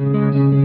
Thank you.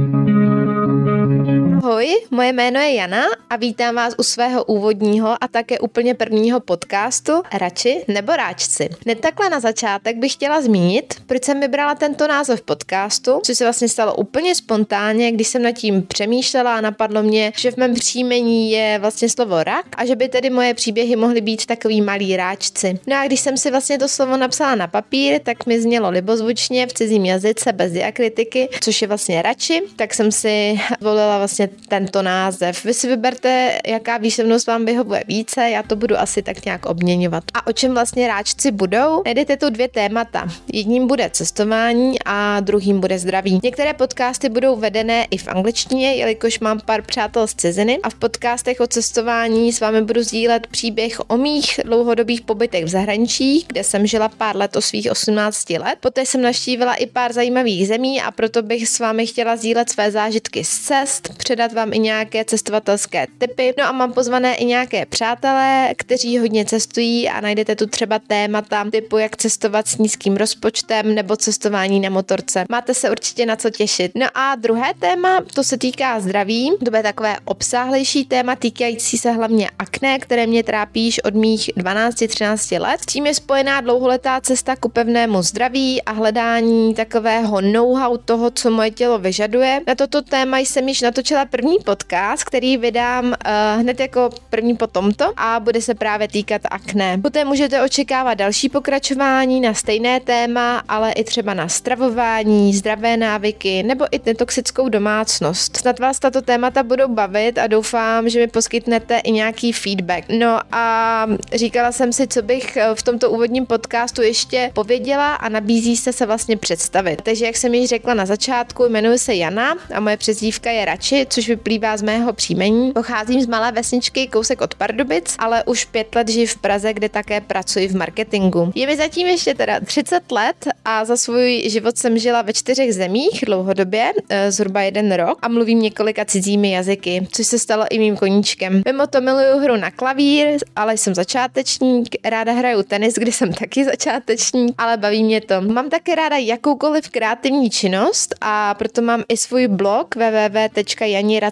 Moje jméno je Jana a vítám vás u svého úvodního a také úplně prvního podcastu Rači nebo Ráčci. Hned takhle na začátek bych chtěla zmínit, proč jsem vybrala tento název podcastu, což se vlastně stalo úplně spontánně, když jsem nad tím přemýšlela a napadlo mě, že v mém příjmení je vlastně slovo rak a že by tedy moje příběhy mohly být takový malý ráčci. No a když jsem si vlastně to slovo napsala na papír, tak mi znělo libozvučně v cizím jazyce bez diakritiky, což je vlastně rači, tak jsem si volila vlastně tento název. Vy si vyberte, jaká výslovnost vám vyhovuje více, já to budu asi tak nějak obměňovat. A o čem vlastně ráčci budou? Najdete tu dvě témata. Jedním bude cestování a druhým bude zdraví. Některé podcasty budou vedené i v angličtině, jelikož mám pár přátel z ciziny a v podcastech o cestování s vámi budu sdílet příběh o mých dlouhodobých pobytech v zahraničí, kde jsem žila pár let o svých 18 let. Poté jsem navštívila i pár zajímavých zemí a proto bych s vámi chtěla sdílet své zážitky z cest, předat vám i nějaké cestovatelské typy. No a mám pozvané i nějaké přátelé, kteří hodně cestují a najdete tu třeba témata typu jak cestovat s nízkým rozpočtem nebo cestování na motorce. Máte se určitě na co těšit. No a druhé téma, to se týká zdraví. To bude takové obsáhlejší téma týkající se hlavně akné, které mě trápí již od mých 12-13 let. S tím je spojená dlouholetá cesta ku pevnému zdraví a hledání takového know-how toho, co moje tělo vyžaduje. Na toto téma jsem již natočila první podcast, který vydám uh, hned jako první po tomto a bude se právě týkat akné. Poté můžete očekávat další pokračování na stejné téma, ale i třeba na stravování, zdravé návyky nebo i netoxickou domácnost. Snad vás tato témata budou bavit a doufám, že mi poskytnete i nějaký feedback. No a říkala jsem si, co bych eh, v tomto úvodním podcastu ještě pověděla a nabízí se se vlastně představit. Takže jak jsem již řekla na začátku, jmenuji se Jana a moje přezdívka je Rači, což vyplývá z mého příjmení. Pocházím z malé vesničky kousek od Pardubic, ale už pět let žiji v Praze, kde také pracuji v marketingu. Je mi zatím ještě teda 30 let a za svůj život jsem žila ve čtyřech zemích dlouhodobě, eh, zhruba jeden rok a mluvím několika cizími jazyky, což se stalo i mým koníčkem. Mimo to miluju hru na klavír, ale jsem začátečník, ráda hraju tenis, kdy jsem taky začátečník, ale baví mě to. Mám také ráda jakoukoliv kreativní činnost a proto mám i svůj blog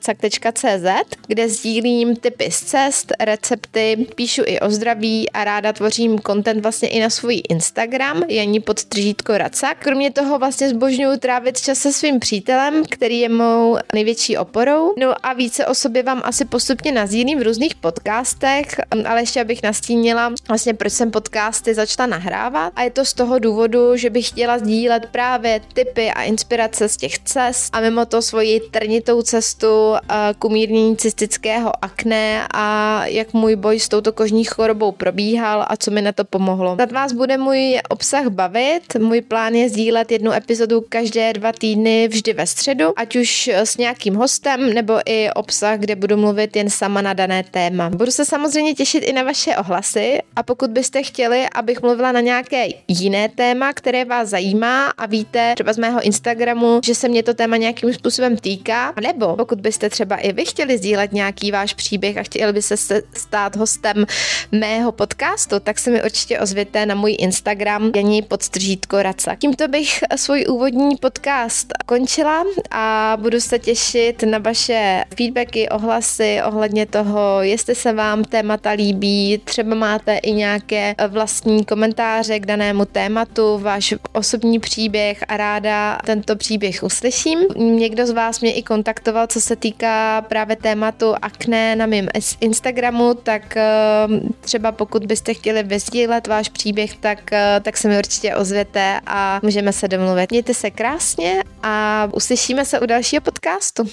www.janiracak.cz, kde sdílím typy z cest, recepty, píšu i o zdraví a ráda tvořím content vlastně i na svůj Instagram, Janí pod tržítko Racak. Kromě toho vlastně zbožňuju trávit čas se svým přítelem, který je mou největší oporou. No a více o sobě vám asi postupně nazdílím v různých podcastech, ale ještě abych nastínila vlastně proč jsem podcasty začala nahrávat a je to z toho důvodu, že bych chtěla sdílet právě tipy a inspirace z těch cest a mimo to svoji trnitou cestu k umírnění cystického akné a jak můj boj s touto kožní chorobou probíhal a co mi na to pomohlo. Nad vás bude můj obsah bavit, můj plán je sdílet jednu epizodu každé dva týdny vždy ve středu, ať už s nějakým hostem nebo i obsah, kde budu mluvit jen sama na dané téma. Budu se samozřejmě těšit i na vaše ohlasy a pokud byste chtěli, abych mluvila na nějaké jiné téma, které vás zajímá a víte třeba z mého Instagramu, že se mě to téma nějakým způsobem týká, nebo pokud byste třeba i vy chtěli sdílet nějaký váš příběh a chtěli by se stát hostem mého podcastu, tak se mi určitě ozvěte na můj Instagram Janí podstržítko Raca. Tímto bych svůj úvodní podcast končila a budu se těšit na vaše feedbacky, ohlasy ohledně toho, jestli se vám témata líbí, třeba máte i nějaké vlastní komentáře k danému tématu, váš osobní příběh a ráda tento příběh uslyším. Někdo z vás mě i kontaktoval, co se týká právě tématu akné na mém Instagramu, tak eh, třeba pokud byste chtěli vyzdílet váš příběh, tak, eh, tak se mi určitě ozvěte a můžeme se domluvit. Mějte se krásně a uslyšíme se u dalšího podcastu.